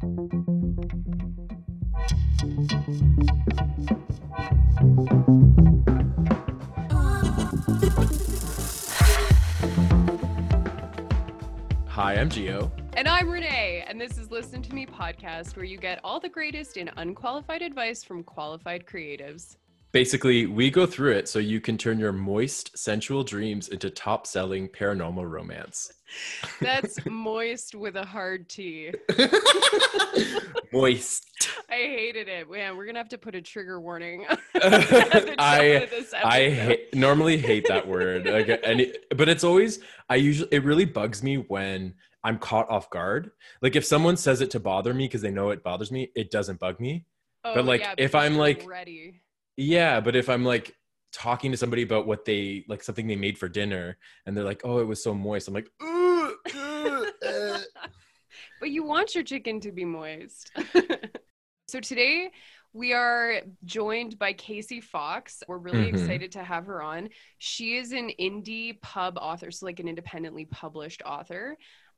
Hi, I'm Gio. And I'm Renee, and this is Listen to Me podcast, where you get all the greatest in unqualified advice from qualified creatives. Basically, we go through it so you can turn your moist, sensual dreams into top selling paranormal romance. That's moist with a hard T. moist. I hated it. Man, we're gonna have to put a trigger warning. I I normally hate that word. Like, and it, but it's always I usually it really bugs me when I'm caught off guard. Like if someone says it to bother me because they know it bothers me, it doesn't bug me. Oh, but like yeah, if I'm like ready. Yeah, but if I'm like talking to somebody about what they like something they made for dinner and they're like, "Oh, it was so moist." I'm like, "Ooh." ooh, uh." But you want your chicken to be moist. so today we are joined by Casey Fox. We're really Mhm. excited to have her on. She is an indie pub author, so like an independently published author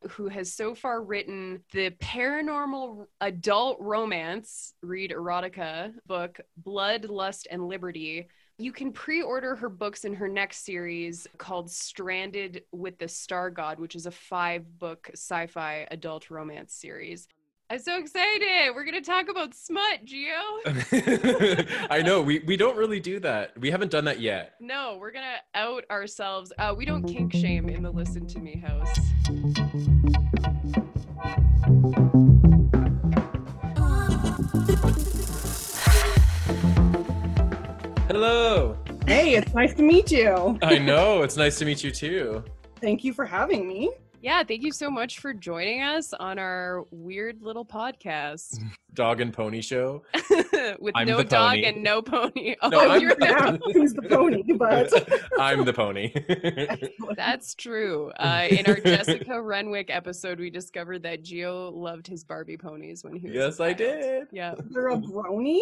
who has so far written the paranormal adult romance, read erotica book, Blood, Lust, and Liberty. You can pre order her books in her next series called Stranded with the Star God, which is a five book sci fi adult romance series. I'm so excited. We're going to talk about smut, Gio. I know we we don't really do that. We haven't done that yet. No, we're going to out ourselves. Uh, we don't kink shame in the Listen to Me house. Hello. Hey, it's nice to meet you. I know. It's nice to meet you too. Thank you for having me. Yeah, thank you so much for joining us on our weird little podcast Dog and Pony Show. with I'm no the dog pony. and no pony. Oh, No, I'm you're the- Yeah, who's the pony? But I'm the pony. That's true. Uh, in our Jessica Renwick episode, we discovered that Gio loved his Barbie ponies when he was. a yes, I did. Yeah. you're a brony?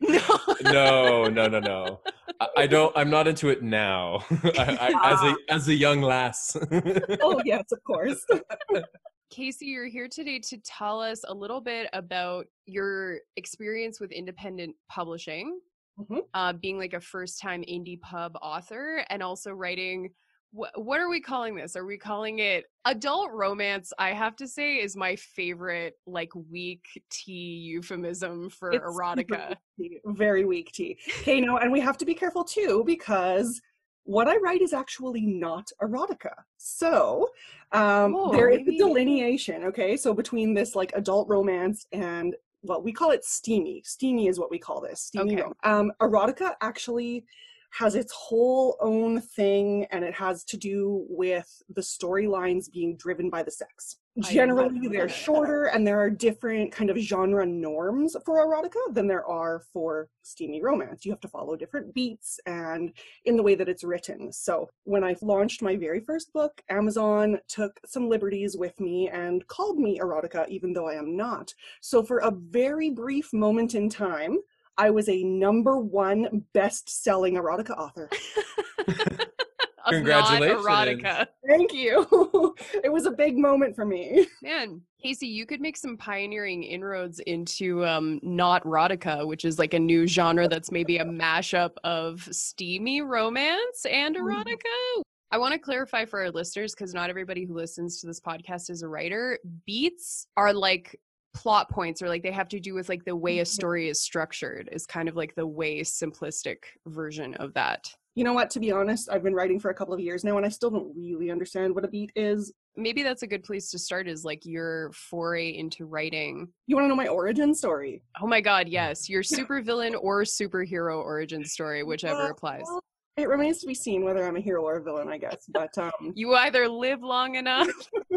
No. No, no, no, no. I, I don't. I'm not into it now. I, I, as a as a young lass. Oh yes, of course. Casey, you're here today to tell us a little bit about your experience with independent publishing, Mhm. uh, being like a first time indie pub author, and also writing. Wh- what are we calling this? Are we calling it adult romance? I have to say, is my favorite, like weak tea euphemism for It's erotica. Very weak tea. Okay, no, and we have to be careful too because what I write is actually not erotica. So um, Oh, there is a delineation. Okay, so between this like adult romance and well, we call it steamy. Steamy is what we call this. Steamy. Okay. Um, erotica actually has its whole own thing, and it has to do with the storylines being driven by the sex. I did not Generally, they're shorter, and there are different kind of genre norms for erotica than there are for steamy romance. You have to follow different beats and in the way that it's written. So when I launched my very first book, Amazon took some liberties with me and called me erotica, even though I am not. So for a very brief moment in time, I was a number one best selling erotica author. Congratulations. non-erotica. Thank you. it was a big moment for me. Man, Casey, you could make some pioneering inroads into um, not erotica, which is like a new genre that's maybe a mashup of steamy romance and Mhm. erotica. I want to clarify for our listeners because not everybody who listens to this podcast is a writer. Beats are like plot points or like they have to do with like the way a Mhm. story is structured is kind of like the way simplistic version of that. You know what? To be honest, I've been writing for a couple of years now and I still don't really understand what a beat is. Maybe that's a good place to start is like your foray into writing You want to know my origin story? Oh my god, yes. Your supervillain or superhero origin story, whichever Well, applies. well, It remains to be seen whether I'm a hero or a villain, I guess. But um, You either live long enough.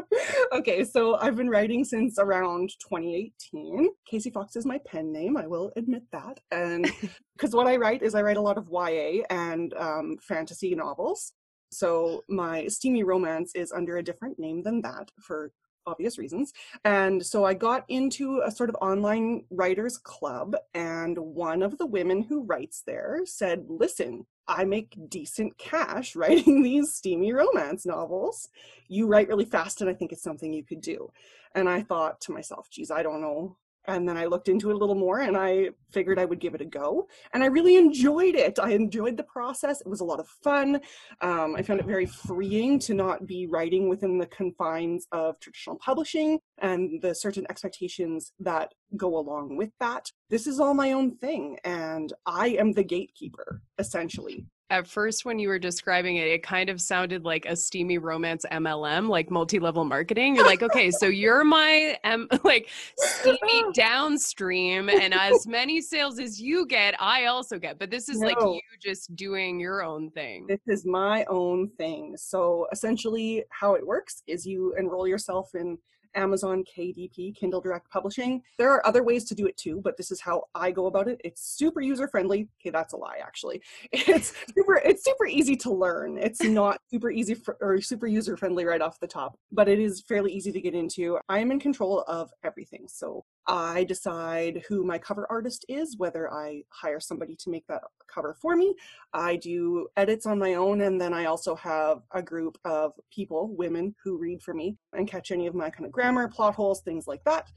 okay, so I've been writing since around 2018. Casey Fox is my pen name, I will admit that. And because what I write is I write a lot of YA and um, fantasy novels. So my steamy romance is under a different name than that for obvious reasons. And so I got into a sort of online writers club, and one of the women who writes there said, Listen, I make decent cash writing these steamy romance novels. You write really fast, and I think it's something you could do. And I thought to myself, geez, I don't know and then I looked into it a little more and I figured I would give it a go. And I really enjoyed it. I enjoyed the process. It was a lot of fun. Um, I found it very freeing to not be writing within the confines of traditional publishing and the certain expectations that go along with that. This is all my own thing, and I am the gatekeeper, essentially at first when you were describing it it kind of sounded like a steamy romance mlm like multi-level marketing. You're like okay so you're my M- like steamy downstream and as many sales as you get i also get. But this is no. like you just doing your own thing. This is my own thing. So essentially how it works is you enroll yourself in Amazon KDP, Kindle Direct Publishing. There are other ways to do it too, but this is how I go about it. It's super user friendly. Okay, that's a lie actually. It's super it's super easy to learn. It's not super easy for, or super user friendly right off the top, but it is fairly easy to get into. I am in control of everything. So I decide who my cover artist is, whether I hire somebody to make that cover for me. I do edits on my own, and then I also have a group of people, women, who read for me and catch any of my kind of grammar, plot holes, things like that.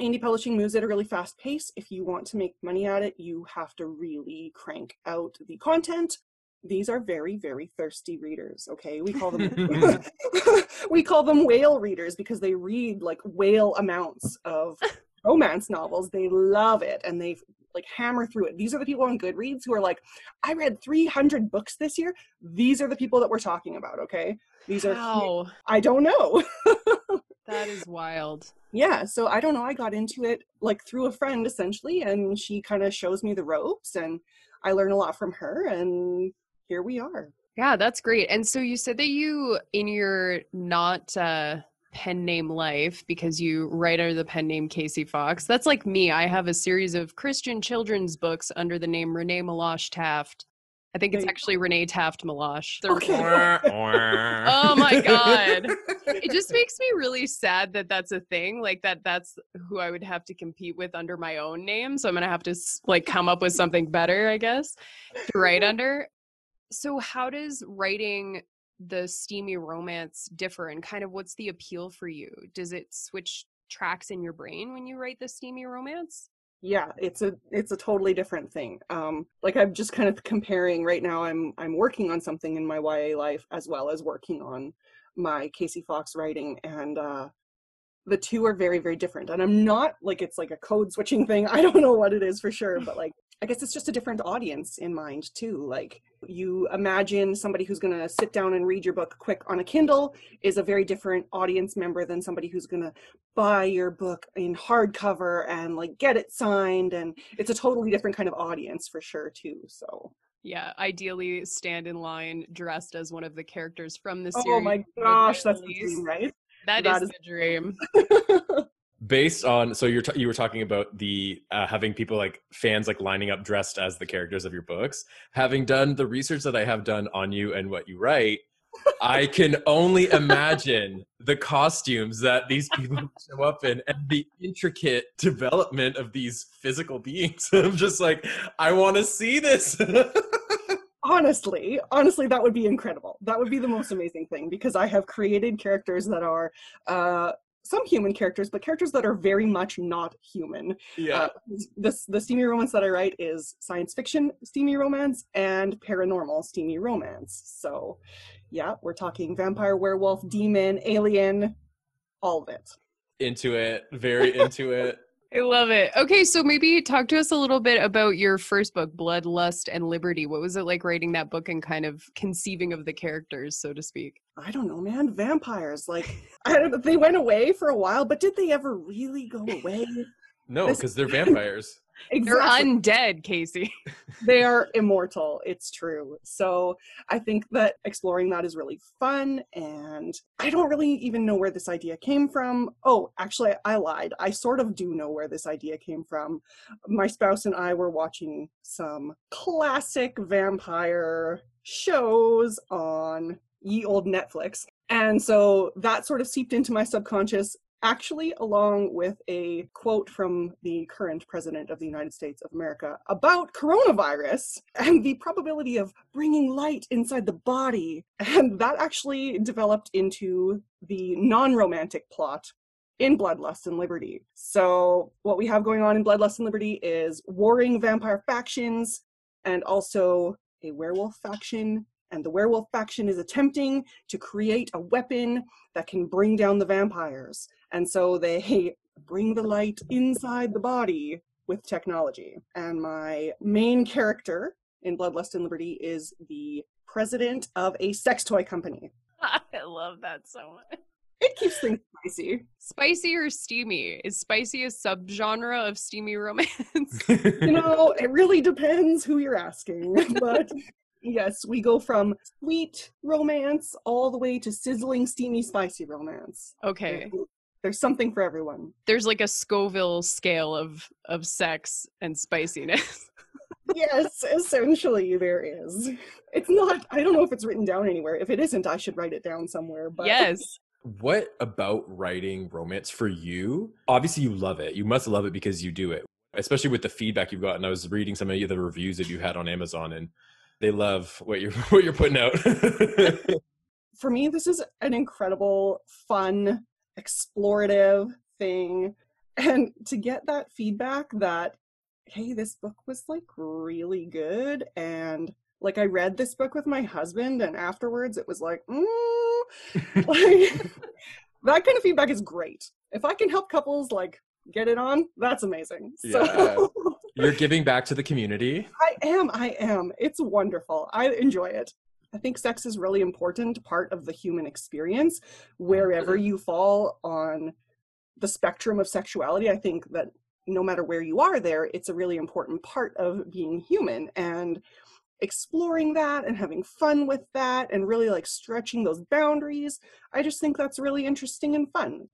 Indie publishing moves at a really fast pace. If you want to make money at it, you have to really crank out the content these are very very thirsty readers okay we call them we call them whale readers because they read like whale amounts of romance novels. They love it and they like hammer through it. These are the people on Goodreads who are like, I read 300 books this year. These are the people that we're talking about, okay? These are, How? I don't know. that is wild. Yeah, so I don't know. I got into it like through a friend essentially, and she kind of shows me the ropes, and I learn a lot from her, and here we are. Yeah, that's great. And so you said that you, in your not uh, pen name life because you write under the pen name Casey Fox. That's like me. I have a series of Christian children's books under the name Renee Meloche Taft. I think it's actually Renee Taft Meloche. Okay. oh my god. It just makes me really sad that that's a thing. Like that that's who I would have to compete with under my own name. So I'm going to have to like come up with something better, I guess, to write under. So how does writing the steamy romance differ and kind of what's the appeal for you? Does it switch tracks in your brain when you write the steamy romance? yeah it's a it's a totally different thing um like i'm just kind of comparing right now i'm i'm working on something in my ya life as well as working on my casey fox writing and uh the two are very very different and i'm not like it's like a code switching thing i don't know what it is for sure but like I guess it's just a different audience in mind too. Like you imagine somebody who's going to sit down and read your book quick on a Kindle is a very different audience member than somebody who's going to buy your book in hardcover and like get it signed and it's a totally different kind of audience for sure too. So yeah, ideally stand in line dressed as one of the characters from the series. Oh my gosh, that's the dream, right? that, that is, is the dream. based on so you're t- you were talking about the uh, having people like fans like lining up dressed as the characters of your books. Having done the research that i have done on you and what you write i can only imagine the costumes that these people show up in and the intricate development of these physical beings. I'm just like i want to see this. Honestly honestly that would be incredible. That would be the most amazing thing because i have created characters that are uh some human characters, but characters that are very much not human. Yeah. Uh, this the steamy romance that I write is science fiction steamy romance and paranormal steamy romance. So, yeah, we're talking vampire, werewolf, demon, alien, all of it. Into it, very into it. I love it. Okay, so maybe talk to us a little bit about your first book, Blood, Lust, and Liberty. What was it like writing that book and kind of conceiving of the characters, so to speak? I don't know, man. Vampires, like, I don't know, they went away for a while, but did they ever really go away? no, because they're vampires. Exactly. They're undead, Casey. they are immortal. It's true. So I think that exploring that is really fun. And I don't really even know where this idea came from. Oh, actually, I lied. I sort of do know where this idea came from. My spouse and I were watching some classic vampire shows on ye old Netflix. And so that sort of seeped into my subconscious actually, along with a quote from the current president of the United States of America about coronavirus and the probability of bringing light inside the body. And that actually developed into the non romantic plot in Bloodlust and Liberty. So, what we have going on in Bloodlust and Liberty is warring vampire factions and also a werewolf faction and the werewolf faction is attempting to create a weapon that can bring down the vampires. And so they bring the light inside the body with technology. And my main character in Bloodlust and Liberty is the president of a sex toy company. I love that so much. It keeps things spicy. Spicy or steamy? Is spicy a subgenre of steamy romance? you know, it really depends who you're asking. But Yes, we go from sweet romance all the way to sizzling, steamy, spicy romance. Okay. There's something for everyone. There's like a Scoville scale of of sex and spiciness. yes, essentially there is. It's not I don't know if it's written down anywhere. If it isn't, I should write it down somewhere. But Yes. What about writing romance for you? Obviously you love it. You must love it because you do it. Especially with the feedback you've gotten. I was reading some of the reviews that you had on Amazon and they love what you're what you're putting out. For me, this is an incredible, fun, explorative thing. And to get that feedback that, hey, this book was like really good. And like I read this book with my husband, and afterwards it was like, mm, like that kind of feedback is great. If I can help couples like get it on, that's amazing. Yeah. So You're giving back to the community. I am. I am. It's wonderful. I enjoy it. I think sex is really important part of the human experience wherever mm-hmm. you fall on the spectrum of sexuality. I think that no matter where you are there, it's a really important part of being human and exploring that and having fun with that and really like stretching those boundaries. I just think that's really interesting and fun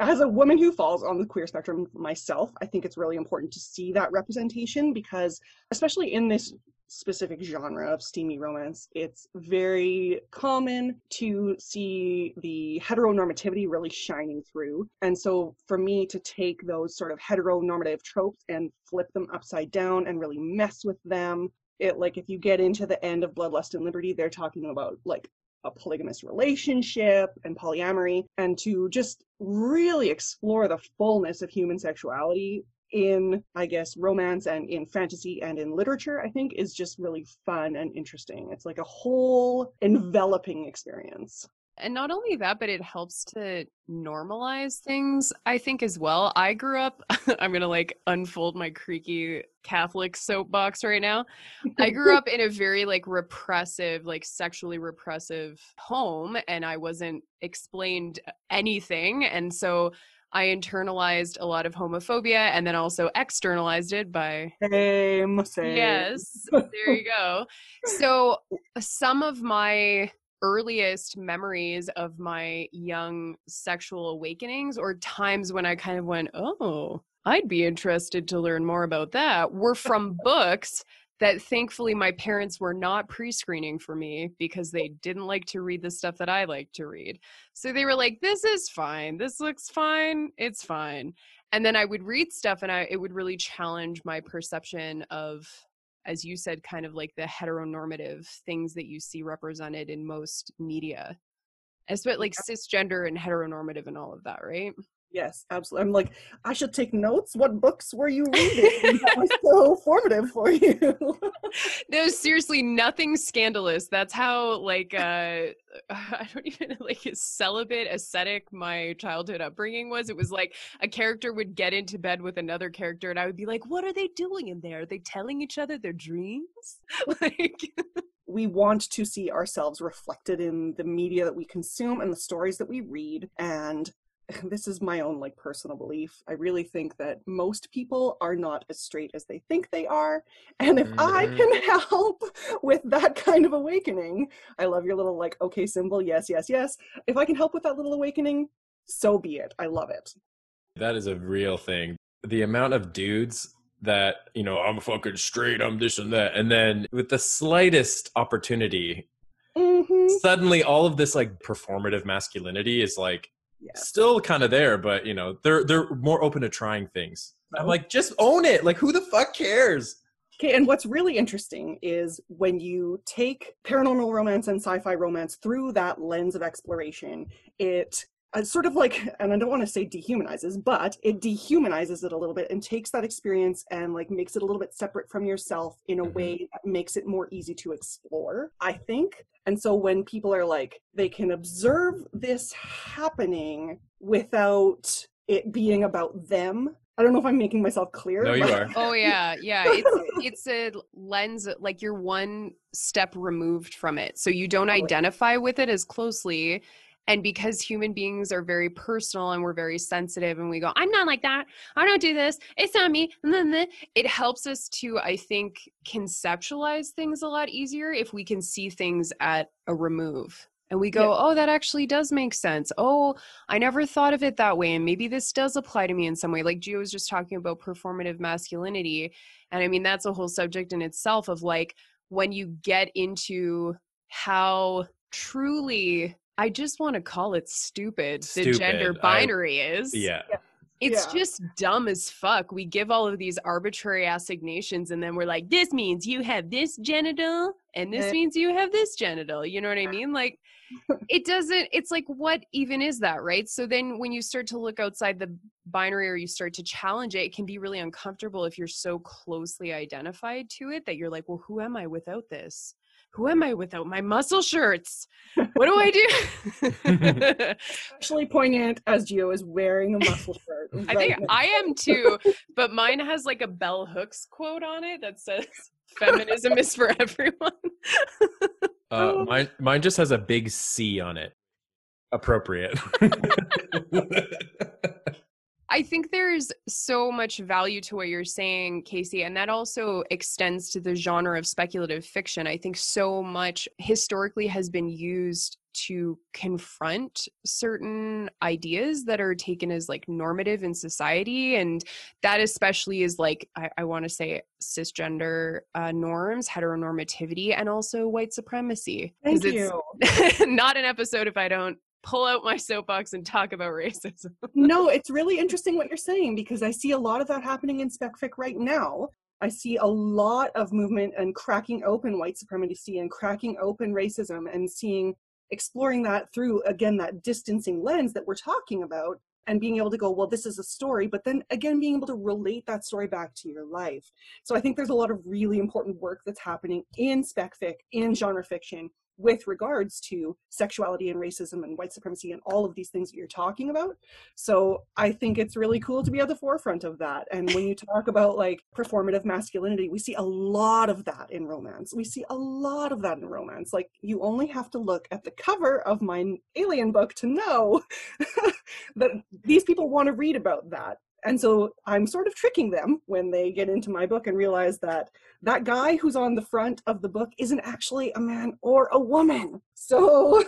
as a woman who falls on the queer spectrum myself, I think it's really important to see that representation because, especially in this specific genre of steamy romance, it's very common to see the heteronormativity really shining through. And so, for me to take those sort of heteronormative tropes and flip them upside down and really mess with them it like if you get into the end of bloodlust and liberty they're talking about like a polygamous relationship and polyamory, and to just really explore the fullness of human sexuality in, I guess, romance and in fantasy and in literature, I think is just really fun and interesting. It's like a whole enveloping experience. And not only that, but it helps to normalize things, I think, as well. I grew up, I'm going to like unfold my creaky Catholic soapbox right now. I grew up in a very like repressive, like sexually repressive home, and I wasn't explained anything. And so I internalized a lot of homophobia and then also externalized it by same, same. Yes, there you go. So some of my earliest memories of my young sexual awakenings or times when I kind of went, oh, I'd be interested to learn more about that were from books that thankfully my parents were not pre-screening for me because they didn't like to read the stuff that I like to read. So they were like, this is fine. This looks fine. It's fine. And then I would read stuff and I it would really challenge my perception of as you said, kind of like the heteronormative things that you see represented in most media. Especially like cisgender and heteronormative and all of that, right? Yes, absolutely. I'm like, I should take notes. What books were you reading that was so formative for you? no, seriously, nothing scandalous. That's how like uh I don't even like celibate ascetic my childhood upbringing was. It was like a character would get into bed with another character and I would be like, what are they doing in there? Are they telling each other their dreams? like we want to see ourselves reflected in the media that we consume and the stories that we read and this is my own like personal belief. I really think that most people are not as straight as they think they are. And if mm-hmm. I can help with that kind of awakening, I love your little like okay symbol. Yes, yes, yes. If I can help with that little awakening, so be it. I love it. That is a real thing. The amount of dudes that, you know, I'm fucking straight, I'm this and that. And then with the slightest opportunity, mm-hmm. suddenly all of this like performative masculinity is like still kind of there, but you know, they're they're more open to trying things. I'm like, just own it. Like, who the fuck cares? Okay, and what's really interesting is when you take paranormal romance and sci-fi romance through that lens of exploration, it uh, sort of like, and I don't want to say dehumanizes, but it dehumanizes it a little bit and takes that experience and like makes it a little bit separate from yourself in a Mhm. way that makes it more easy to explore, I think. And so when people are like, they can observe this happening without it being about them. I don't know if I'm making myself clear. No, you are. Oh yeah, yeah. It's it's a lens like you're one step removed from it. So you don't identify with it as closely. And because human beings are very personal and we're very sensitive and we go, I'm not like that. I don't do this. It's not me. and then It helps us to, I think, conceptualize things a lot easier if we can see things at a remove. And we go, Yeah. oh, that actually does make sense. Oh, I never thought of it that way. And maybe this does apply to me in some way. Like Gio was just talking about performative masculinity. And I mean, that's a whole subject in itself of like when you get into how truly, I just want to call it stupid, the gender Stupid. I- binary is. Yeah. It's Yeah. just dumb as fuck. We give all of these arbitrary assignations and then we're like, this means you have this genital and this Eh. means you have this genital. You know what I mean? Like, it doesn't, it's like, what even is that, right? So then when you start to look outside the binary or you start to challenge it, it can be really uncomfortable if you're so closely identified to it that you're like, well, who am I without this? Who am I without my muscle shirts? What do I do? Especially poignant as Gio is wearing a muscle shirt. I think now. I am too, but mine has like a Bell Hooks quote on it that says feminism is for everyone. Uh, mine, mine just has a big C on it. Appropriate. I think there's so much value to what you're saying, Casey, and that also extends to the genre of speculative fiction. I think so much historically has been used to confront certain ideas that are taken as like normative in society. And that especially is like, I, I want to say cisgender uh, norms, heteronormativity, and also white supremacy Thank you. not an episode if I don't pull out my soapbox and talk about racism. no, it's really interesting what you're saying because I see a lot of that happening in specfic right now. I see a lot of movement and cracking open white supremacy and cracking open racism and seeing exploring that through again that distancing lens that we're talking about and being able to go well this is a story but then again being able to relate that story back to your life so i think there's a lot of really important work that's happening in spec fic in genre fiction with regards to sexuality and racism and white supremacy and all of these things that you're talking about so I think it's really cool to be at the forefront of that. And when you talk about like performative masculinity, we see a lot of that in romance. We see a lot of that in romance. Like you only have to look at the cover of my alien book to know that these people want to read about that. And so I'm sort of tricking them when they get into my book and realize that that guy who's on the front of the book isn't actually a man or a woman. So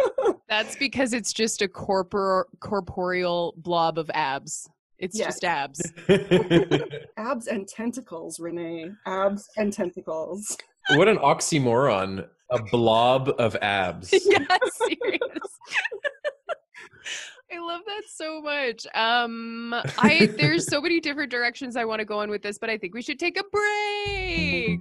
That's because it's just a corpor- corporeal blob of abs. It's Yes. just abs. abs and tentacles, Renee. Abs and tentacles. what an oxymoron. A blob of abs. yeah, serious. I love that so much. Um I there's so many different directions I want to go in with this, but I think we should take a break.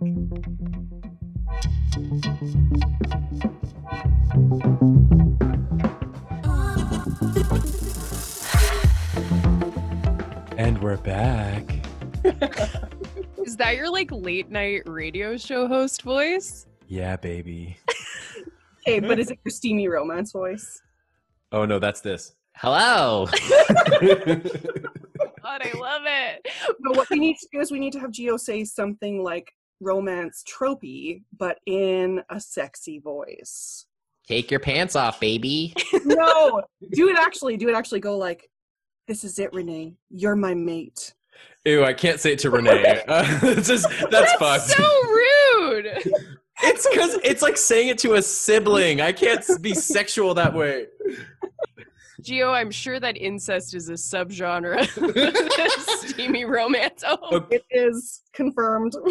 And we're back. Is that your like late night radio show host voice? Yeah, baby. Okay, but is it your steamy romance voice? Oh no, that's this. Hello. God, I love it. But what we need to do is we need to have Gio say something like romance tropey, but in a sexy voice. Take your pants off, baby. No, do it actually. Do it actually. Go like, this is it, Renee. You're my mate. Ew, I can't say it to Renee. Uh, it's just, that's, fucked. So rude. It's because it's like saying it to a sibling. I can't be sexual that way. Gio, I'm sure that incest is a subgenre of steamy romance. Oh, It is confirmed.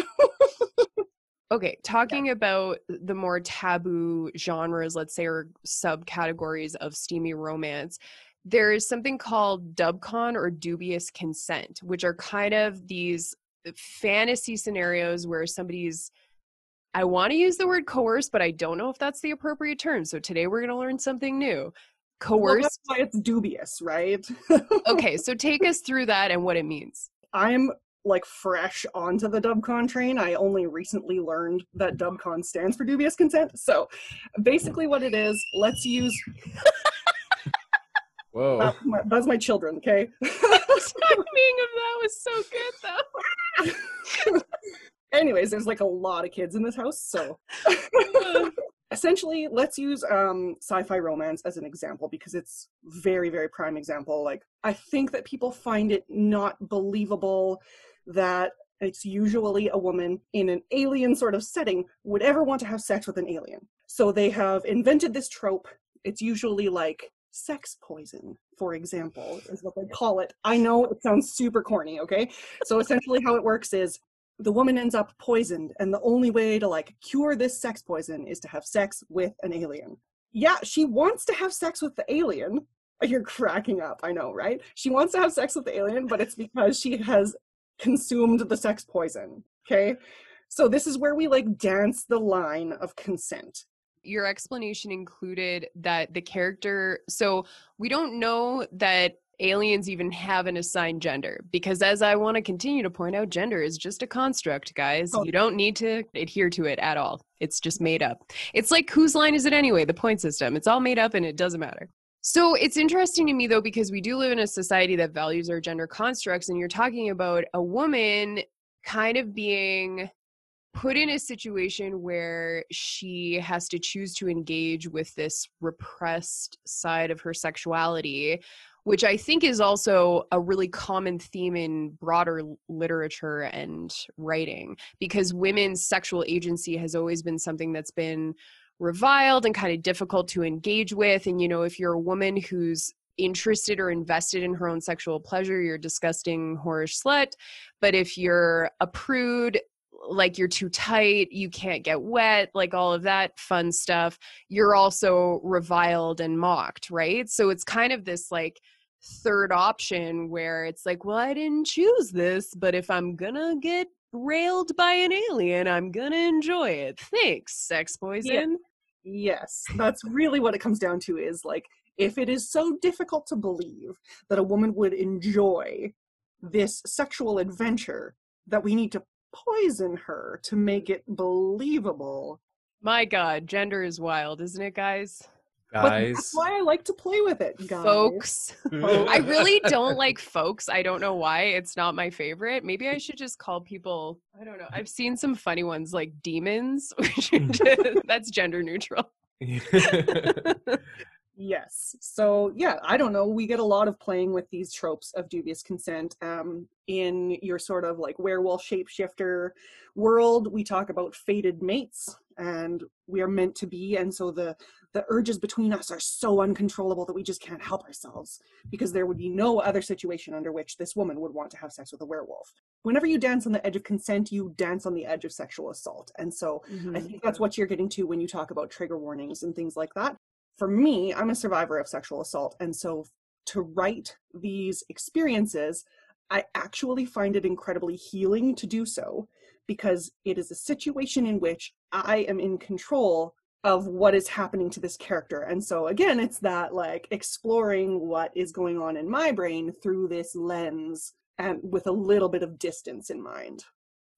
Okay, talking about the more taboo genres, let's say, or subcategories of steamy romance, there is something called dubcon or dubious consent, which are kind of these fantasy scenarios where somebody's I want to use the word coerce, but I don't know if that's the appropriate term. So today we're going to learn something new. Coerce. Well, why it's dubious, right? okay, so take us through that and what it means. I'm like fresh onto the dubcon train i only recently learned that dubcon stands for dubious consent so basically what it is let's use whoa that's my, that's my children okay the timing of that was so good though anyways there's like a lot of kids in this house so uh, essentially let's use um, sci-fi romance as an example because it's very very prime example like i think that people find it not believable that it's usually a woman in an alien sort of setting would ever want to have sex with an alien. So they have invented this trope. It's usually like sex poison, for example, is what they call it. I know it sounds super corny, okay? So essentially how it works is the woman ends up poisoned and the only way to like cure this sex poison is to have sex with an alien. Yeah, she wants to have sex with the alien. You're cracking up, I know, right? She wants to have sex with the alien, but it's because she has consumed the sex poison. Okay. So this is where we like dance the line of consent. Your explanation included that the character, so we don't know that aliens even have an assigned gender. Because as i want to continue to point out gender is just a construct guys. Oh. you don't need to adhere to it at all. It's just made up. It's like whose line is it anyway? The point system. It's all made up and it doesn't matter. So it's interesting to me though because we do live in a society that values our gender constructs, and you're talking about a woman kind of being put in a situation where she has to choose to engage with this repressed side of her sexuality which i think is also a really common theme in broader literature and writing because women's sexual agency has always been something that's been reviled and kind of difficult to engage with. And, you know, if you're a woman who's interested or invested in her own sexual pleasure, you're a disgusting, whorish slut. But if you're a prude, like you're too tight, you can't get wet, like all of that fun stuff, you're also reviled and mocked, right? So it's kind of this like third option where it's like, well, I didn't choose this, but if I'm gonna get railed by an alien, I'm gonna enjoy it. Thanks, sex poison. Yeah. Yes, that's really what it comes down to is like if it is so difficult to believe that a woman would enjoy this sexual adventure that we need to poison her to make it believable. My god, gender is wild, isn't it, guys? Guys. that's why I like to play with it, guys. Folks. I really don't like folks. I don't know why. It's not my favorite. Maybe I should just call people, I don't know. I've seen some funny ones like demons. that's gender neutral. Yes. So, yeah, I don't know. We get a lot of playing with these tropes of dubious consent. Um, in your sort of like werewolf shapeshifter world, we talk about fated mates and we are meant to be and so the the urges between us are so uncontrollable that we just can't help ourselves because there would be no other situation under which this woman would want to have sex with a werewolf whenever you dance on the edge of consent you dance on the edge of sexual assault and so mm-hmm. i think that's what you're getting to when you talk about trigger warnings and things like that for me i'm a survivor of sexual assault and so to write these experiences I actually find it incredibly healing to do so because it is a situation in which I am in control of what is happening to this character. And so again, it's that like exploring what is going on in my brain through this lens and with a little bit of distance in mind.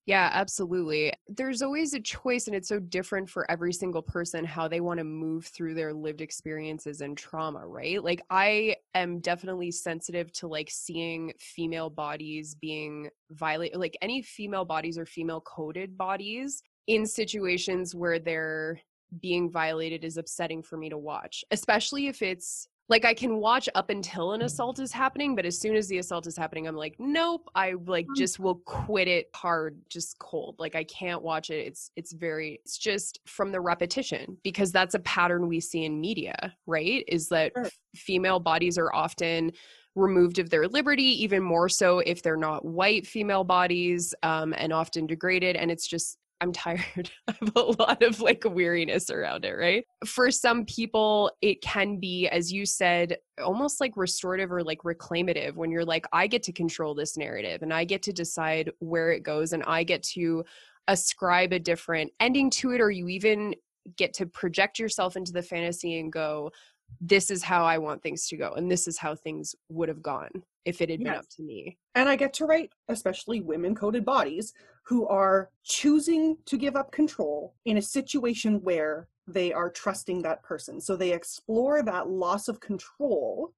Yeah, absolutely. There's always a choice, and it's so different for every single person how they want to move through their lived experiences and trauma, right? Like, I am definitely sensitive to like seeing female bodies being violated, like any female bodies or female coded bodies in situations where they're being violated is upsetting for me to watch, especially if it's like I can watch up until an assault is happening, but as soon as the assault is happening, I'm like, nope, I like mm. just will quit it hard, just cold. Like I can't watch it. It's it's very it's just from the repetition because that's a pattern we see in media, right? Is that sure. female bodies are often removed of their liberty, even more so if they're not white female bodies, um, and often degraded. And it's just I'm tired. I have a lot of like weariness around it, right? For some people, it can be, as you said, almost like restorative or like reclamative when you're like, I get to control this narrative and I get to decide where it goes and I get to ascribe a different ending to it, or you even get to project yourself into the fantasy and go, this is how I want things to go, and this is how things would have gone if it had yes. been up to me. And I get to write, especially women coded bodies who are choosing to give up control in a situation where they are trusting that person. So they explore that loss of control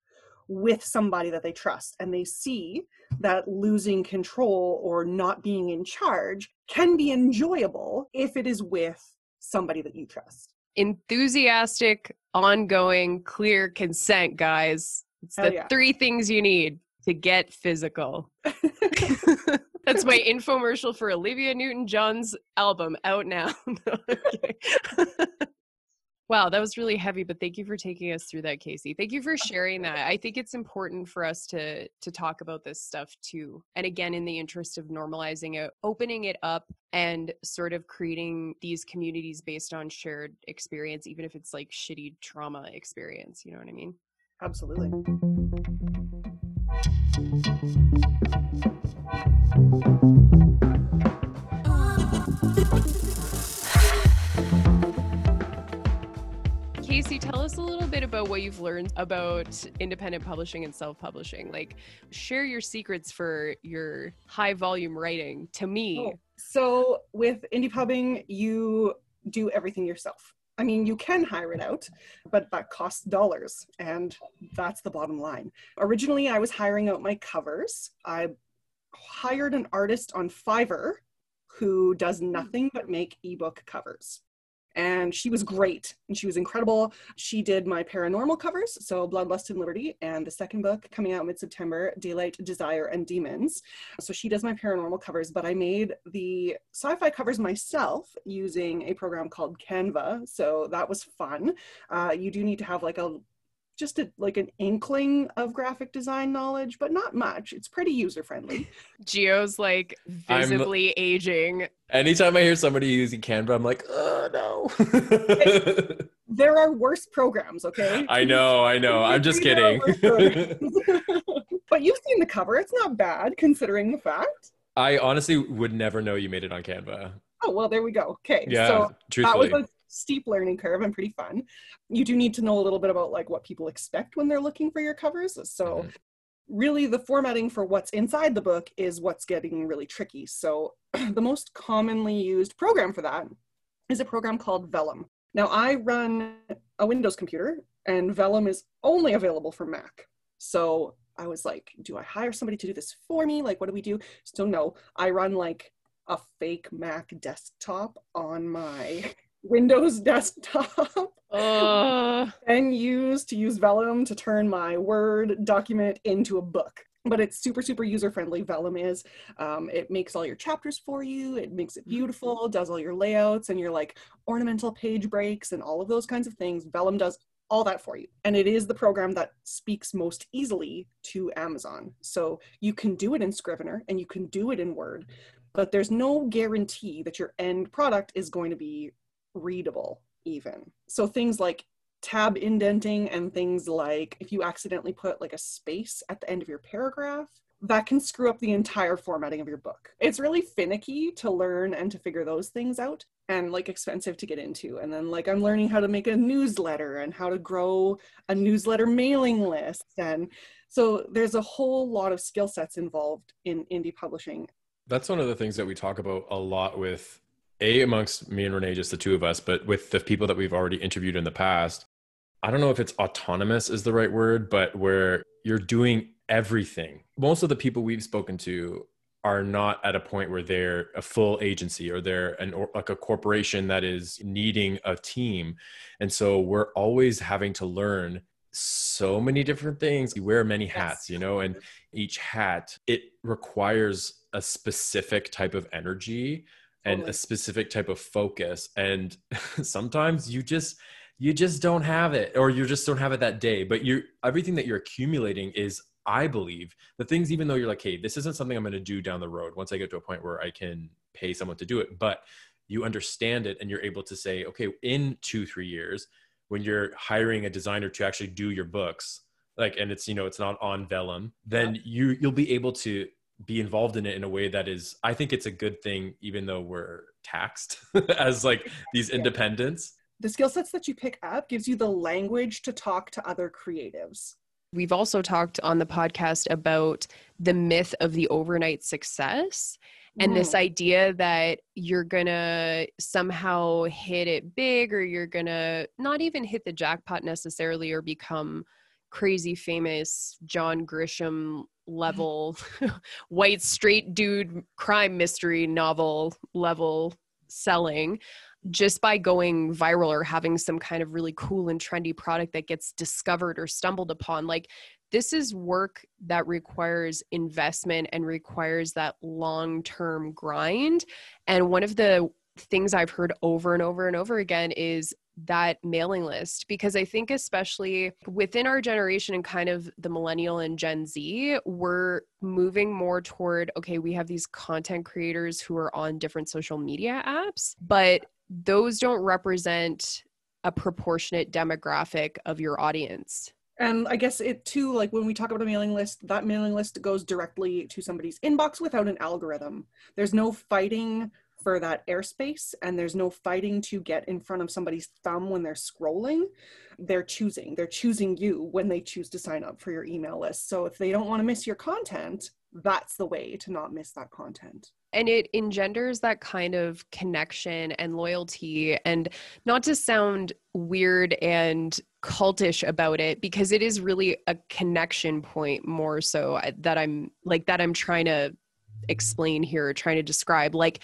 with somebody that they trust and they see that losing control or not being in charge can be enjoyable if it is with somebody that you trust enthusiastic, ongoing, clear consent, guys. It's the yeah. three things you need to get physical. That's my infomercial for Olivia Newton John's album out now. Wow, that was really heavy, but thank you for taking us through that, Casey. Thank you for sharing that. I think it's important for us to to talk about this stuff too. And again, in the interest of normalizing it, opening it up and sort of creating these communities based on shared experience, even if it's like shitty trauma experience. You know what I mean? Absolutely. Casey, tell us a little bit about what you've learned about independent publishing and self publishing. Like, share your secrets for your high volume writing to me. Oh, so, with indie pubbing, you do everything yourself. I mean, you can hire it out, but that costs dollars, and that's the bottom line. Originally, I was hiring out my covers. I hired an artist on Fiverr who does hmm. nothing but make ebook covers and she was great and she was incredible. She did my paranormal covers, so Bloodlust and Liberty, and the second book coming out mid September, Daylight, Desire, and Demons. So she does my paranormal covers, but I made the sci fi covers myself using a program called Canva. So that was fun. Uh, you do need to have like a just a, like an inkling of graphic design knowledge, but not much. It's pretty user friendly. Gio's like visibly I'm, aging. Anytime I hear somebody using Canva, I'm like, oh no. there are worse programs, okay? I know, I know. I'm just kidding. but you've seen the cover. It's not bad considering the fact. I honestly would never know you made it on Canva. Oh well, there we go. Okay, yeah, so truthfully. that was a steep learning curve and pretty fun. You do need to know a little bit about like what people expect when they're looking for your covers. So mm-hmm. really the formatting for what's inside the book is what's getting really tricky. So the most commonly used program for that is a program called Vellum. Now I run a Windows computer and Vellum is only available for Mac. So I was like, do I hire somebody to do this for me? Like, what do we do? So no, I run like a fake Mac desktop on my Windows desktop uh. and use to use Vellum to turn my Word document into a book. But it's super, super user friendly. Vellum is. Um, it makes all your chapters for you. It makes it beautiful. Does all your layouts and your like ornamental page breaks and all of those kinds of things. Vellum does all that for you. And it is the program that speaks most easily to Amazon. So you can do it in Scrivener and you can do it in Word, but there's no guarantee that your end product is going to be readable even. So things like tab indenting and things like if you accidentally put like a space at the end of your paragraph, that can screw up the entire formatting of your book. It's really finicky to learn and to figure those things out and like expensive to get into. And then like I'm learning how to make a newsletter and how to grow a newsletter mailing list. And so there's a whole lot of skill sets involved in indie publishing. That's one of the things that we talk about a lot with a amongst me and renee just the two of us but with the people that we've already interviewed in the past i don't know if it's autonomous is the right word but where you're doing everything. Most of the people we've spoken to are not at a point where they're a full agency or they're an or like a corporation that is needing a team. And so we're always having to learn so many different things. You wear many hats you know and each hat it requires a specific type of energy and totally. a specific type of focus and sometimes you just you just don't have it or you just don't have it that day but you everything that you're accumulating is i believe the things even though you're like hey this isn't something i'm going to do down the road once i get to a point where i can pay someone to do it but you understand it and you're able to say okay in two three years when you're hiring a designer to actually do your books like and it's you know it's not on vellum then you you'll be able to be involved in it in a way that is i think it's a good thing even though we're taxed as like these independents. The skill sets that you pick up gives you the language to talk to other creatives. We've also talked on the podcast about the myth of the overnight success and mm. this idea that you're gonna somehow hit it big or you're gonna not even hit the jackpot necessarily or become crazy famous John Grisham level white straight dude crime mystery novel level selling just by going viral or having some kind of really cool and trendy product that gets discovered or stumbled upon. Like this is work that requires investment and requires that long-term grind. And one of the things i've heard over and over and over again is that mailing list because I think, especially within our generation and kind of the millennial and Gen Z, we're moving more toward okay, we have these content creators who are on different social media apps, but those don't represent a proportionate demographic of your audience. And I guess it too, like when we talk about a mailing list, that mailing list goes directly to somebody's inbox without an algorithm. There's no fighting for that airspace and there's no fighting to get in front of somebody's thumb when they're scrolling. They're choosing they're choosing you when they choose to sign up for your email list. So if they don't want to miss your content that's the way to not miss that content. And it engenders that kind of connection and loyalty and not to sound weird and cultish about it because it is really a connection point more so uh, that i'm like that i'm trying to explain here trying to describe. Like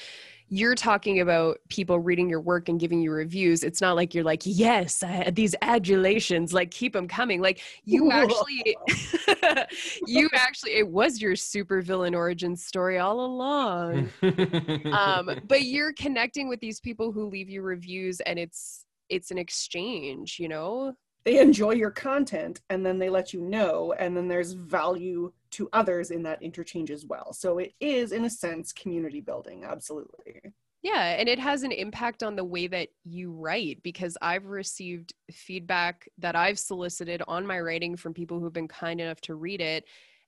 you're talking about people reading your work and giving you reviews it's not like you're like yes these adulations like keep them coming. Like you actually you actually it was your super villain origin story all along. Um, but you're connecting with these people who leave you reviews and it's it's an exchange you know they enjoy your content and then they let you know and then there's value to others in that interchange as well. So it is in a sense community building absolutely. Yeah and it has an impact on the way that you write because i've received feedback that i've solicited on my writing from people who've been kind enough to read it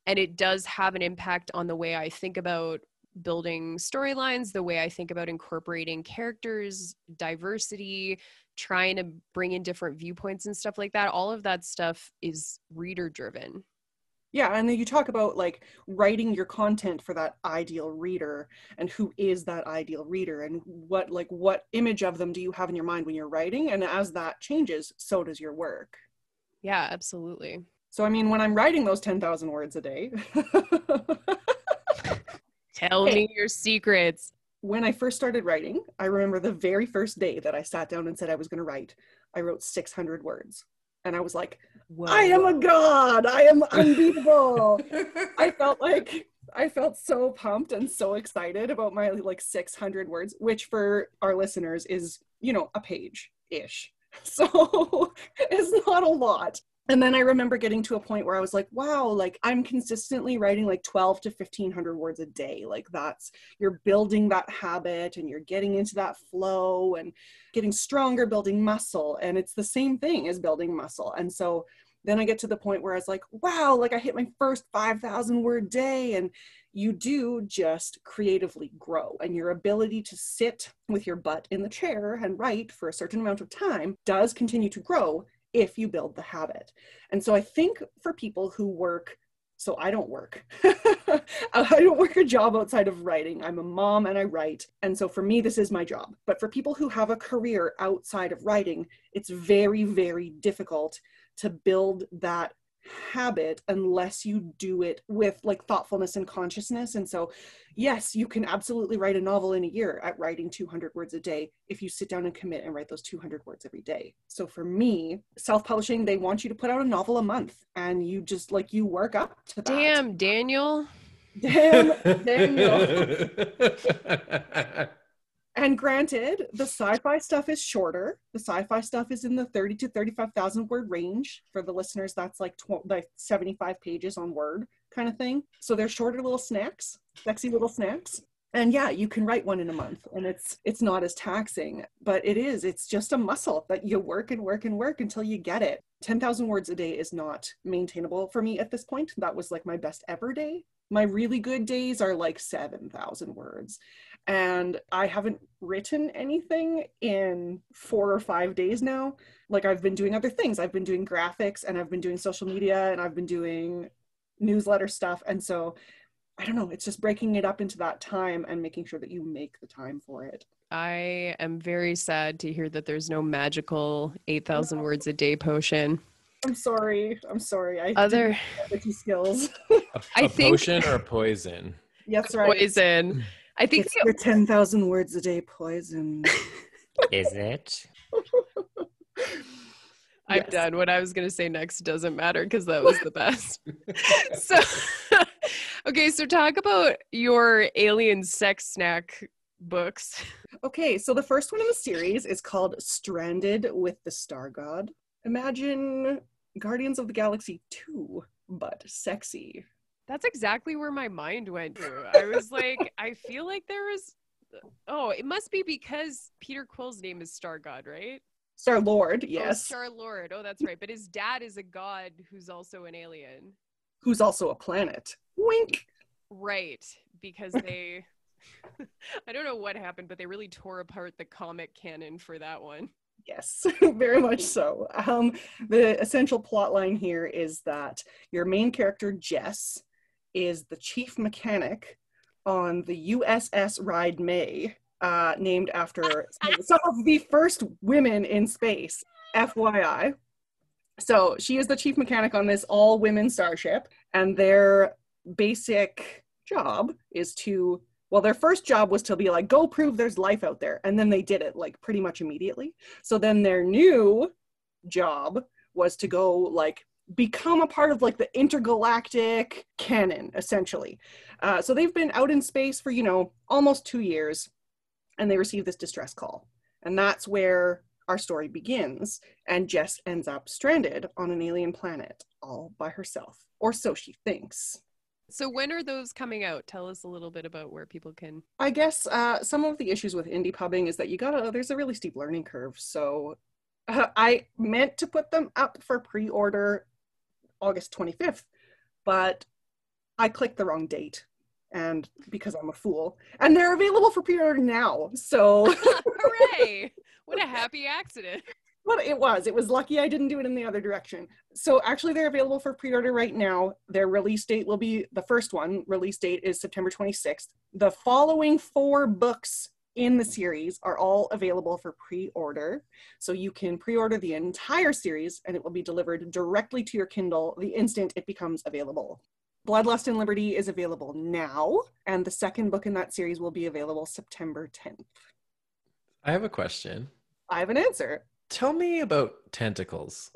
and it does have an impact on the way i think about building storylines the way i think about incorporating characters diversity trying to bring in different viewpoints and stuff like that all of that stuff is reader driven. Yeah and then you talk about like writing your content for that ideal reader and who is that ideal reader and what like what image of them do you have in your mind when you're writing? And as that changes so does your work. Yeah absolutely. So i mean when i'm writing those 10,000 words a day tell me your secrets when I first started writing, I remember the very first day that I sat down and said I was going to write, I wrote 600 words. And I was like, Whoa. I am a god. I am unbeatable. I felt like I felt so pumped and so excited about my like 600 words, which for our listeners is, you know, a page ish. So it's not a lot and then i remember getting to a point where i was like wow like i'm consistently writing like 12 to 1500 words a day. Like that's you're building that habit and you're getting into that flow and getting stronger building muscle. And it's the same thing as building muscle. And so then i get to the point where i was like wow like i hit my first 5000 word day. And you do just creatively grow. And your ability to sit with your butt in the chair and write for a certain amount of time does continue to grow if you build the habit. And so I think for people who work, so I don't work. I don't work a job outside of writing. I'm a mom and I write. And so for me, this is my job. But for people who have a career outside of writing, it's very, very difficult to build that habit unless you do it with like thoughtfulness and consciousness. And so, yes, you can absolutely write a novel in a year at writing 200 words a day if you sit down and commit and write those 200 words every day. So, for me, self publishing, they want you to put out a novel a month and you just like you work up to that. Damn, Daniel. Damn, Daniel. And granted, the sci-fi stuff is shorter. The sci-fi stuff is in the 30 to 35,000 word range. For the listeners, that's like, like 75 pages on Word kind of thing. So they're shorter little snacks, sexy little snacks. and yeah you can write one in a month and it's it's not as taxing but it is it's just a muscle that you work and work and work until you get it 10,000 words a day is not maintainable for me at this point that was like my best ever day my really good days are like 7,000 words and I haven't written anything in four or five days now. Like I've been doing other things. I've been doing graphics and I've been doing social media and I've been doing newsletter stuff. And so I don't know, it's just breaking it up into that time and making sure that you make the time for it. I am very sad to hear that there's no magical 8,000 no. words a day potion. I'm sorry. I'm sorry. I other wiki skills. a, a think potion or a poison? Yes, right. Poison. I think it's your 10,000 words a day poison. Is it? I'm yes. done. What I was going to say next doesn't matter because that was the best. so, okay, so talk about your alien sex snack books. Okay, so the first one in the series is called Stranded with the Star God. Imagine Guardians of the Galaxy 2, but sexy. That's exactly where my mind went to. I was like, I feel like there is. Oh, it must be because Peter Quill's name is Star God, right? Star Lord, oh, yes. Oh, Star Lord. Oh, that's right. But his dad is a god who's also an alien. Who's also a planet. Wink. Right. Because they. I don't know what happened, but they really tore apart the comic canon for that one. Yes, very much so. Um, the essential plot line here is that your main character, Jess, is the chief mechanic on the USS Ride Mae, uh, named after some of the first women in space, FYI. So she is the chief mechanic on this all women starship, and their basic job is to well, their first job was to be like, go prove there's life out there. And then they did it like pretty much immediately. So then their new job was to go like become a part of like the intergalactic canon, essentially. Uh, so they've been out in space for, you know, almost two years and they receive this distress call. And that's where our story begins. And Jess ends up stranded on an alien planet all by herself, or so she thinks. So when are those coming out? Tell us a little bit about where people can. I guess uh, some of the issues with indie pubbing is that you gotta. There's a really steep learning curve. So uh, I meant to put them up for pre-order August 25th, but I clicked the wrong date, and because I'm a fool, and they're available for pre-order now. So hooray! What a happy accident. Well, it was. It was lucky I didn't do it in the other direction. So actually, they're available for pre-order right now. Their release date will be the first one. Release date is September 26th. The following four books in the series are all available for pre-order. So you can pre-order the entire series, and it will be delivered directly to your Kindle the instant it becomes available. Bloodlust and Liberty is available now, and the second book in that series will be available September 10th. I have a question. I have an answer. Tell me about tentacles.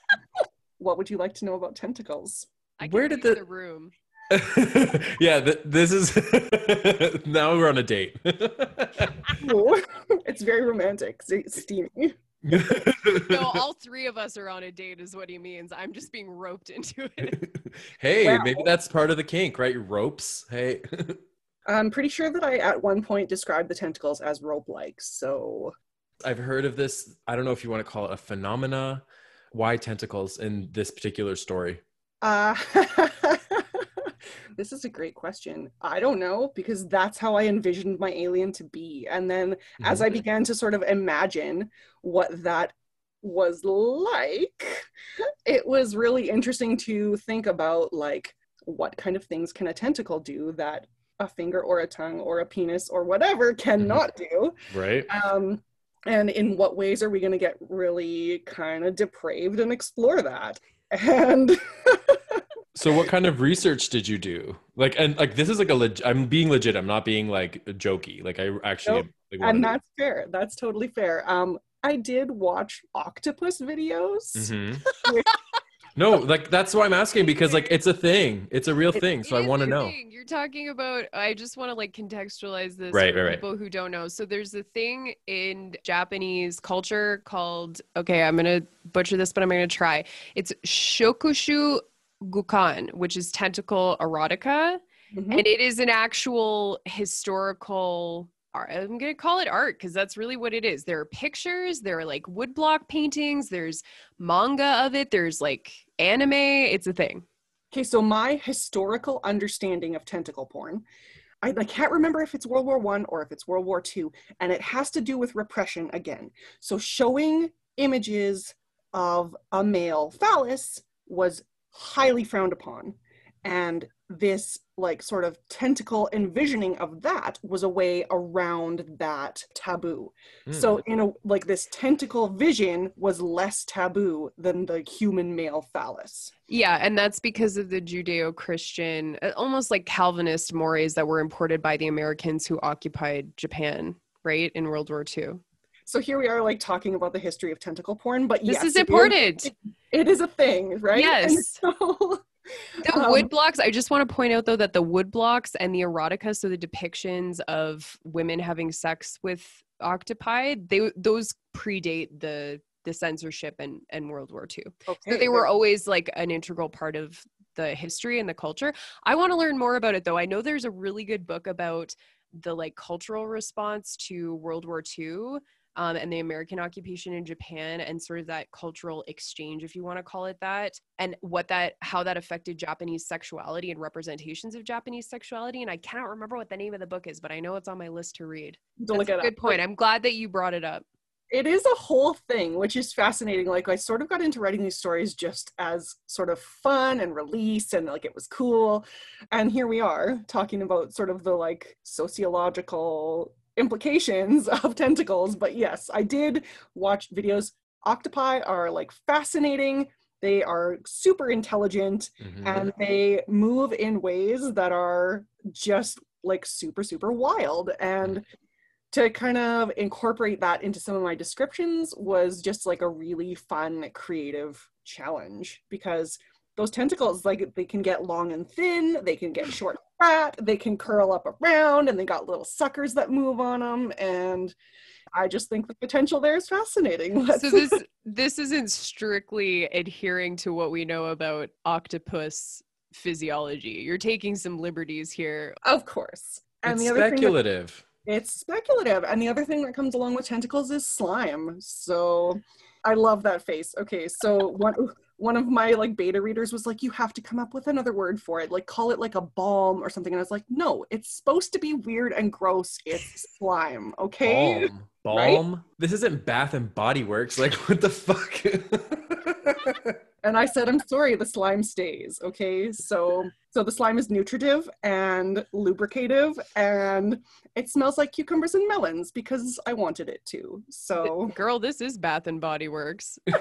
what would you like to know about tentacles? Where did the... the room? yeah, th- this is now we're on a date. it's very romantic, steamy. no, all three of us are on a date, is what he means. I'm just being roped into it. hey, wow. maybe that's part of the kink, right? Ropes. Hey. I'm pretty sure that I at one point described the tentacles as rope like, so I've heard of this. I don't know if you want to call it a phenomena. Why tentacles in this particular story? Uh, this is a great question. I don't know because that's how I envisioned my alien to be. And then mm-hmm. as I mm-hmm. began to sort of imagine what that was like, it was really interesting to think about like what kind of things can a tentacle do that a finger or a tongue or a penis or whatever cannot mm-hmm. do. Right. Um, and in what ways are we going to get really kind of depraved and explore that and so what kind of research did you do like and like this is like a leg- i'm being legit i'm not being like jokey like i actually nope. like, and that's fair that's totally fair um i did watch octopus videos mm-hmm. which no, like that's why I'm asking because like it's a thing. It's a real thing. So I want to know. Thing. You're talking about I just want to like contextualize this right, for right, people right. who don't know. So there's a thing in Japanese culture called okay, I'm going to butcher this but I'm going to try. It's shokushu goukan, which is tentacle erotica. Mhm. and it is an actual historical art. I'm going to call it art because that's really what it is. There are pictures, there are like woodblock paintings, there's manga of it, there's like anime. It's a thing. Okay, so my historical understanding of tentacle porn, I, I can't remember if it's World War One or if it's World War Two, and it has to do with repression again. So showing images of a male phallus was highly frowned upon, and this like sort of tentacle envisioning of that was a way around that taboo. Hmm. So in a like this tentacle vision was less taboo than the human male phallus. Yeah, and that's because of the Judeo Christian, almost like Calvinist mores that were imported by the Americans who occupied Japan, right, in World War II. So here we are, like talking about the history of tentacle porn, but This yes, is it important. it is a thing, right? And Yes. so- The um, wood blocks, I just want to point out though that the wood blocks and the erotica, so the depictions of women having sex with octopi, they those predate the the censorship and, and World War II. okay, So they were always like an integral part of the history and the culture. I want to learn more about it though. I know there's a really good book about the like cultural response to World War II um, and the American occupation in Japan and sort of that cultural exchange, if you want to call it that, and what that how that affected Japanese sexuality and representations of Japanese sexuality. And I cannot remember what the name of the book is, but I know it's on my list to read. to That's look a good up. point. I'm glad that you brought it up. It is a whole thing, which is fascinating. Like I sort of got into writing these stories just as sort of fun and release, and like it was cool. And here we are talking about sort of the like sociological implications of tentacles. But yes, I did watch videos. Octopi are like fascinating. They are super intelligent. Mhm. and they move in ways that are just like super super wild and to kind of incorporate that into some of my descriptions was just like a really fun creative challenge because those tentacles like they can get long and thin they can get short and fat they can curl up around and they got little suckers that move on them and i just think the potential there is fascinating so this this isn't strictly adhering to what we know about octopus physiology. You're taking some liberties here. of course and it's the other thing that- speculative. It's speculative. And the other thing that comes along with tentacles is slime. So I love that face. Okay, so one one of my like beta readers was like, you have to come up with another word for it. Like call it like a balm or something. And I was like, no, it's supposed to be weird and gross. It's slime. Okay. Balm. Right? Balm. This isn't Bath and Body Works. Like, what the fuck? And I said, I'm sorry, the slime stays. Okay. So so the slime is nutritive and lubricative and it smells like cucumbers and melons because I wanted it to. So Girl, this is Bath and Body Works.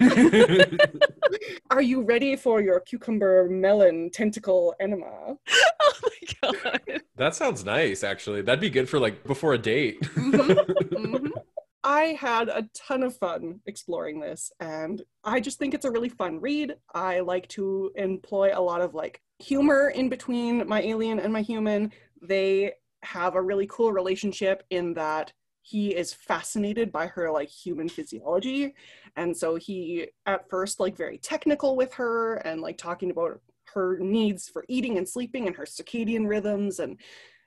Are you ready for your cucumber melon tentacle enema? oh my god. that sounds nice, actually. That'd be good for like before a date. Mhm. I had a ton of fun exploring this, and I just think it's a really fun read. I like to employ a lot of like humor in between my alien and my human. They have a really cool relationship in that he is fascinated by her like human physiology and so he at first like very technical with her and like talking about her needs for eating and sleeping and her circadian rhythms and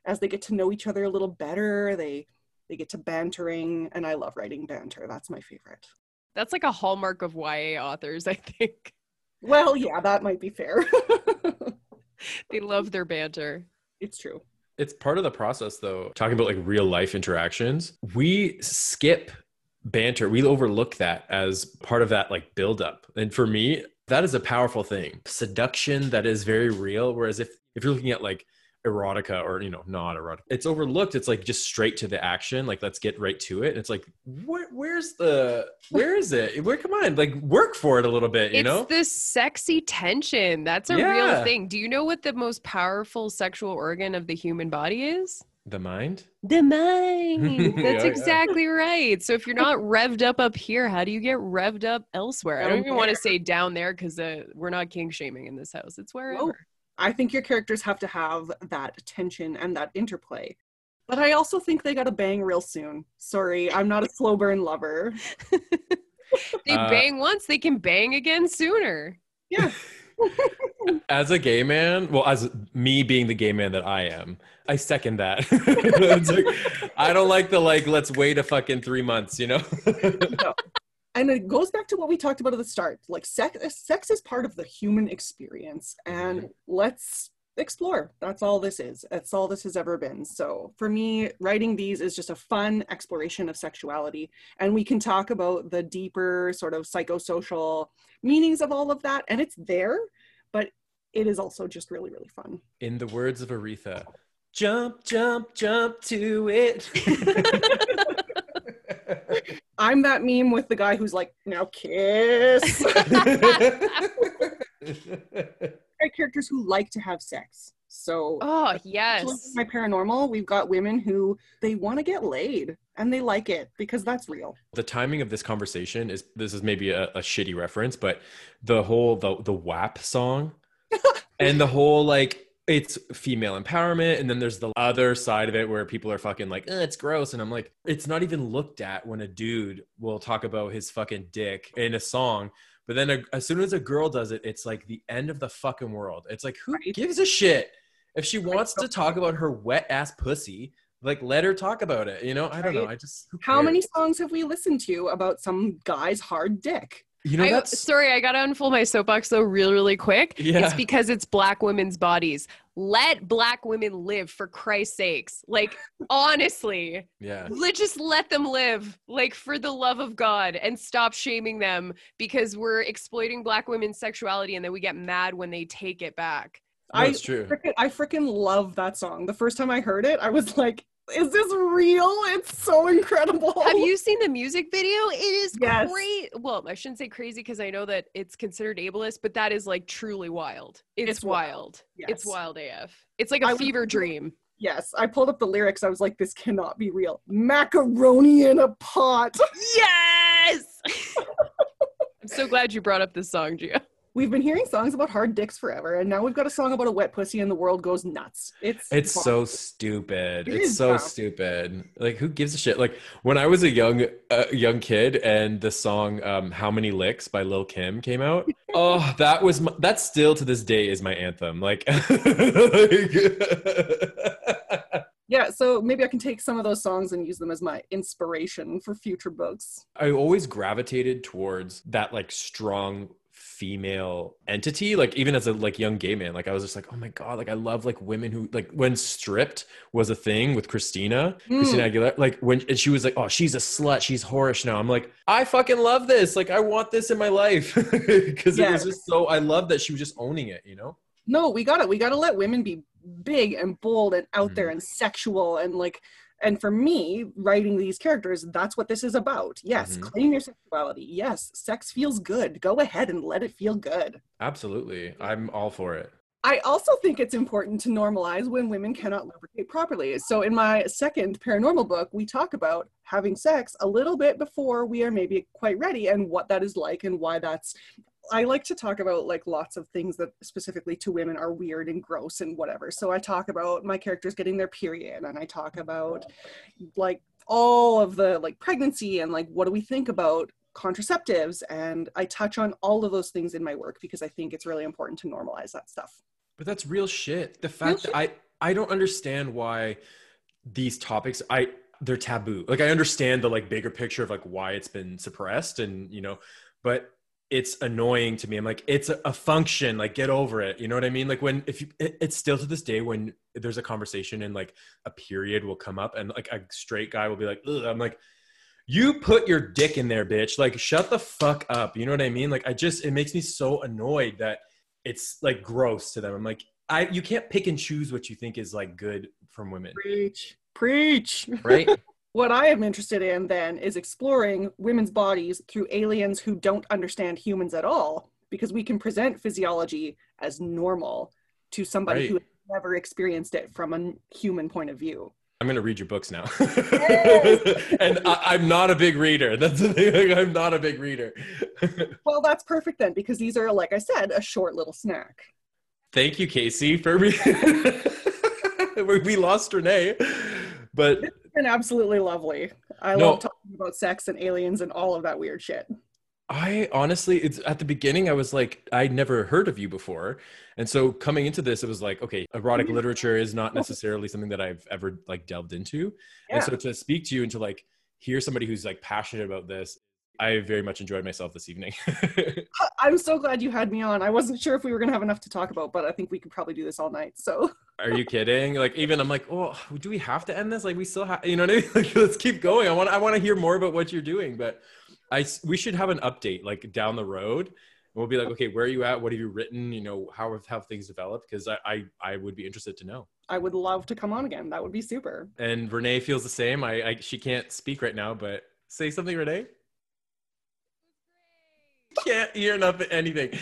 as they get to know each other a little better they they get to bantering and i love writing banter that's my favorite. That's like a hallmark of YA authors, I think. well yeah that might be fair. They love their banter. it's true. It's part of the process though talking about like real life interactions. We skip banter we overlook that as part of that like buildup. And for me that is a powerful thing. Seduction that is very real whereas if if you're looking at like erotica or you know not erotica it's overlooked it's like just straight to the action like let's get right to it and it's like where, where's the where is it where come on like work for it a little bit you it's know the sexy tension. That's a Yeah. real thing. Do you know what the most powerful sexual organ of the human body is? the mind The mind. That's yeah. exactly right. So if you're not revved up up here, how do you get revved up elsewhere? I don't even want to there. say down there because uh, we're not kink shaming in this house. It's wherever. I think your characters have to have that tension and that interplay. But I also think they got to bang real soon. Sorry, I'm not a slow burn lover. They Uh, bang once, they can bang again sooner. Yeah. as a gay man, well, as me being the gay man that I am, I second that. It's like, I don't like the like, let's wait a fucking three months, you know? No. And it goes back to what we talked about at the start. Like sex, sex is part of the human experience, and mm-hmm. let's explore. That's all this is. That's all this has ever been. So for me, writing these is just a fun exploration of sexuality. And we can talk about the deeper sort of psychosocial meanings of all of that. And it's there, but it is also just really, really fun. In the words of Aretha, jump, jump, jump to it. I'm that meme with the guy who's like, now kiss. characters who like to have sex. So Oh yes. my paranormal, we've got women who they want to get laid and they like it because that's real. the timing of this conversation is this is maybe a, a shitty reference, but the whole the the WAP song and the whole like it's female empowerment and then there's the other side of it where people are fucking like eh, it's gross and i'm like it's not even looked at when a dude will talk about his fucking dick in a song but then a, as soon as a girl does it it's like the end of the fucking world. It's like who Right. gives a shit? If she wants to talk about her wet ass pussy like let her talk about it you know? I don't know i just How many songs have we listened to about some guy's hard dick? You know I, that's sorry, I gotta unfold my soapbox though, really, really quick. Yeah. It's because it's black women's bodies. Let black women live for Christ's sakes. Like, honestly, yeah let just let them live, like for the love of God, and stop shaming them because we're exploiting black women's sexuality and then we get mad when they take it back. No, I it's true. Frickin- I freaking love that song. The first time I heard it, I was like, is this real? It's so incredible. Have you seen the music video? It is Yes. great. Well, I shouldn't say crazy because I know that it's considered ableist, but that is like truly wild. It's, It's wild. wild. It's wild AF. It's like a I fever dream. Yes, I pulled up the lyrics. I was like, this cannot be real. Macaroni in a pot. Yes. I'm so glad you brought up this song, Gio. We've been hearing songs about hard dicks forever, and now we've got a song about a wet pussy, and the world goes nuts. It's It's so stupid. It it's so stupid. Like who gives a shit? Like when I was a young uh, young kid and the song um, "How Many Licks" by Lil Kim came out. oh, that was my, that still to this day is my anthem. Like, yeah. So maybe I can take some of those songs and use them as my inspiration for future books. I always gravitated towards that like strong female entity like even as a like young gay man like i was just like oh my god like i love like women who like when stripped was a thing with christina Mm. christina aguilera like when and she was like oh she's a slut she's whorish now i'm like i fucking love this like i want this in my life because it was just so i love that she was just owning it you know No, we got it. We got to let women be big and bold and out there Mhm. and sexual and like. And for me, writing these characters, that's what this is about. Yes, Mhm. claim your sexuality. Yes, sex feels good. Go ahead and let it feel good. absolutely i'm all for it I also think it's important to normalize when women cannot lubricate properly. So, in my second paranormal book, we talk about having sex a little bit before we are maybe quite ready and what that is like and why that's. I like to talk about like lots of things that specifically to women are weird and gross and whatever. So, I talk about my characters getting their period and I talk about like all of the like pregnancy and like what do we think about contraceptives and I touch on all of those things in my work because I think it's really important to normalize that stuff. But that's real shit. The fact that I I don't understand why these topics I they're taboo. Like I understand the like bigger picture of like why it's been suppressed and you know, but it's annoying to me. I'm like it's a, a function. Like get over it. You know what I mean? Like when if you it, it's still to this day when there's a conversation and like a period will come up and like a straight guy will be like, Ugh. I'm like. You put your dick in there, bitch. Like, shut the fuck up. You know what I mean? Like, I just, it makes me so annoyed that it's like gross to them. I'm like, I you can't pick and choose what you think is like good from women, Preach. Preach. right? What I am interested in then is exploring women's bodies through aliens who don't understand humans at all, because we can present physiology as normal to somebody Right. who has never experienced it from a human point of view. I'm gonna read your books now, Yes. and I, I'm not a big reader. That's the thing. Like, I'm not a big reader. Well, that's perfect then, because these are, like I said, a short little snack. Thank you, Casey, for re- we lost Renee, but been absolutely lovely. I No. love talking about sex and aliens and all of that weird shit. I honestly, it's at the beginning, I was like, I'd never heard of you before. And so coming into this, it was like, okay, erotic Mm-hmm. literature is not necessarily something that I've ever like delved into. And so to speak to you and to like hear somebody who's like passionate about this, I very much enjoyed myself this evening. I'm so glad you had me on. I wasn't sure if we were going to have enough to talk about, but I think we could probably do this all night. So Are you kidding? Like even I'm like, oh, do we have to end this? Like we still have, you know what I mean? Like let's keep going. I want, I want to hear more about what you're doing, but I, we should have an update like down the road. And we'll be like, okay, where are you at? What have you written? You know, how have, have things developed? Because I, I, I would be interested to know. I would love to come on again. That would be super. And Renee feels the same. I, I she can't speak right now, but say something, Renee. Can't hear nothing, anything.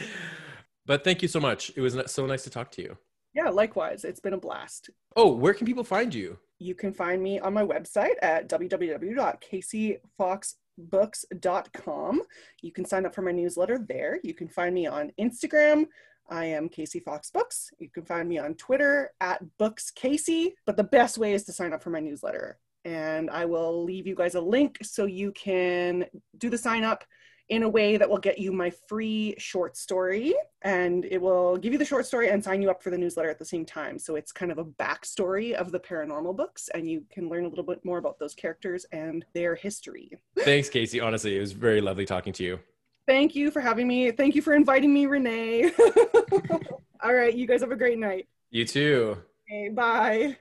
But thank you so much. It was so nice to talk to you. Yeah, likewise. It's been a blast. Oh, where can people find you? You can find me on my website at www.caseyfoxbooks.com. You can sign up for my newsletter there. You can find me on Instagram. I am Casey Fox Books. You can find me on Twitter at Books Casey. But the best way is to sign up for my newsletter. And I will leave you guys a link so you can do the sign up in a way that will get you my free short story and it will give you the short story and sign you up for the newsletter at the same time so it's kind of a backstory of the paranormal books and you can learn a little bit more about those characters and their history Thanks, Casey. Honestly, it was very lovely talking to you. thank you for having me thank you for inviting me renee all right you guys have a great night You too. okay, bye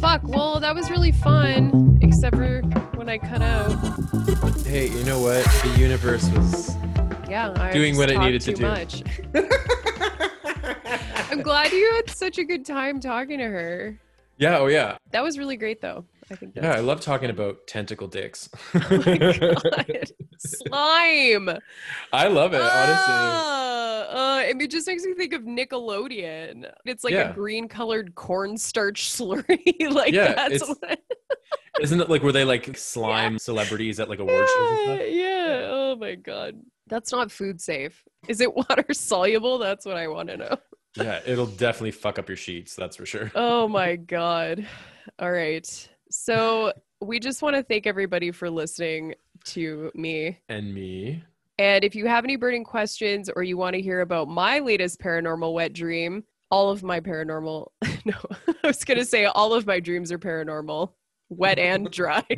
Fuck. Well, that was really fun, except for when I cut out. Hey, you know what? The universe was. Yeah, I Doing what it needed to do. Much. I'm glad you had such a good time talking to her. Yeah. Oh, yeah. That was really great, though. I think. Yeah. I love talking about tentacle dicks. Oh. Slime. I love it, honestly. Ah. It just makes me think of Nickelodeon. It's like Yeah. a green colored cornstarch slurry. like Yeah, that's what. Isn't it like were they like slime celebrities at like award yeah, yeah. Oh my god. That's not food safe. Is it water soluble? That's what I want to know. Yeah, it'll definitely fuck up your sheets. That's for sure. Oh my god. All right. So we just want to thank everybody for listening to me. And me. And if you have any burning questions or you want to hear about my latest paranormal wet dream, all of my paranormal, no, I was going to say all of my dreams are paranormal, wet and dry.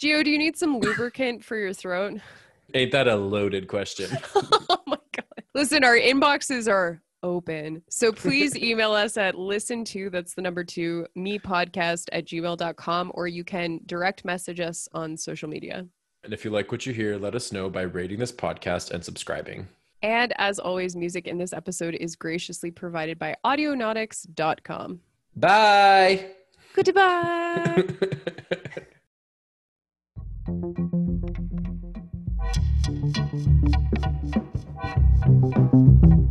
Gio, do you need some lubricant for your throat? Ain't that a loaded question? oh my God. Listen, our inboxes are open. So please email us at listen to, that's the number two, me podcast at gmail.com, or you can direct message us on social media. And if you like what you hear, let us know by rating this podcast and subscribing. And as always, music in this episode is graciously provided by audionautics.com. Bye. Goodbye.